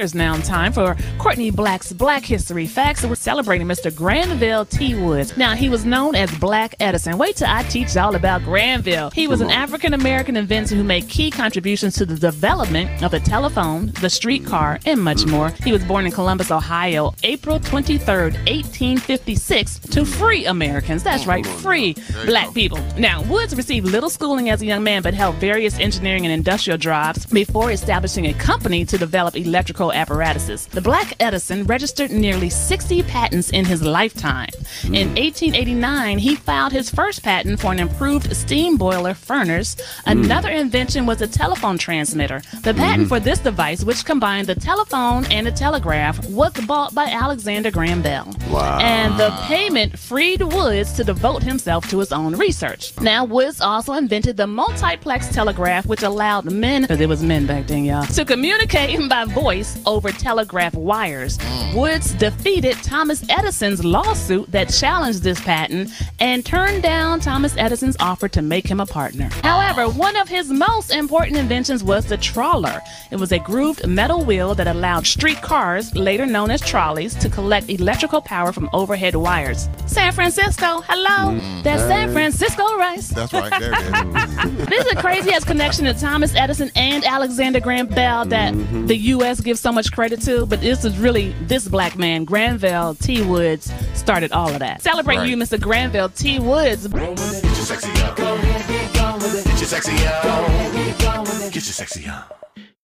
It's now time for Courtney Black's Black History Facts. we're celebrating Mr. Granville T. Woods. Now, he was known as Black Edison. Wait till I teach y'all about Granville. He was an African American inventor who made key contributions to the development of the telephone, the streetcar, and much more. He was born in Columbus, Ohio, April 23rd, 1856, to free Americans. That's right, free black people. Now, Woods received little schooling as a young man, but held various engineering and industrial jobs before establishing a company to develop electrical apparatuses. The Black Edison registered nearly 60 patents in his lifetime. In 1889, he filed his first patent for an improved steam boiler furnace. Another invention was a telephone transmitter. The patent mm-hmm. for this device, which combined the telephone and the telegraph, was bought by Alexander Graham Bell. Wow. And the payment freed Woods to devote himself to his own research. Now, Woods also invented the multiplex telegraph, which allowed men, because it was men back then, y'all, to communicate by voice over telegraph wires. Woods defeated Thomas Edison's lawsuit that challenged this patent and turned down Thomas Edison's offer to make him a partner. However, one of his most important inventions was the troller. It was a grooved metal wheel that allowed street cars, later known as trolleys, to collect electrical power from overhead wires. San Francisco, hello. Mm, That's San Francisco rice. That's right. There it is. this is a crazy ass connection to Thomas Edison and Alexander Graham Bell that mm-hmm. the U.S. gives so much credit to, but this is really this black man, Granville T. Woods, started all of that. Celebrate right. you, Mr. Granville T. Woods. Get your sexy up.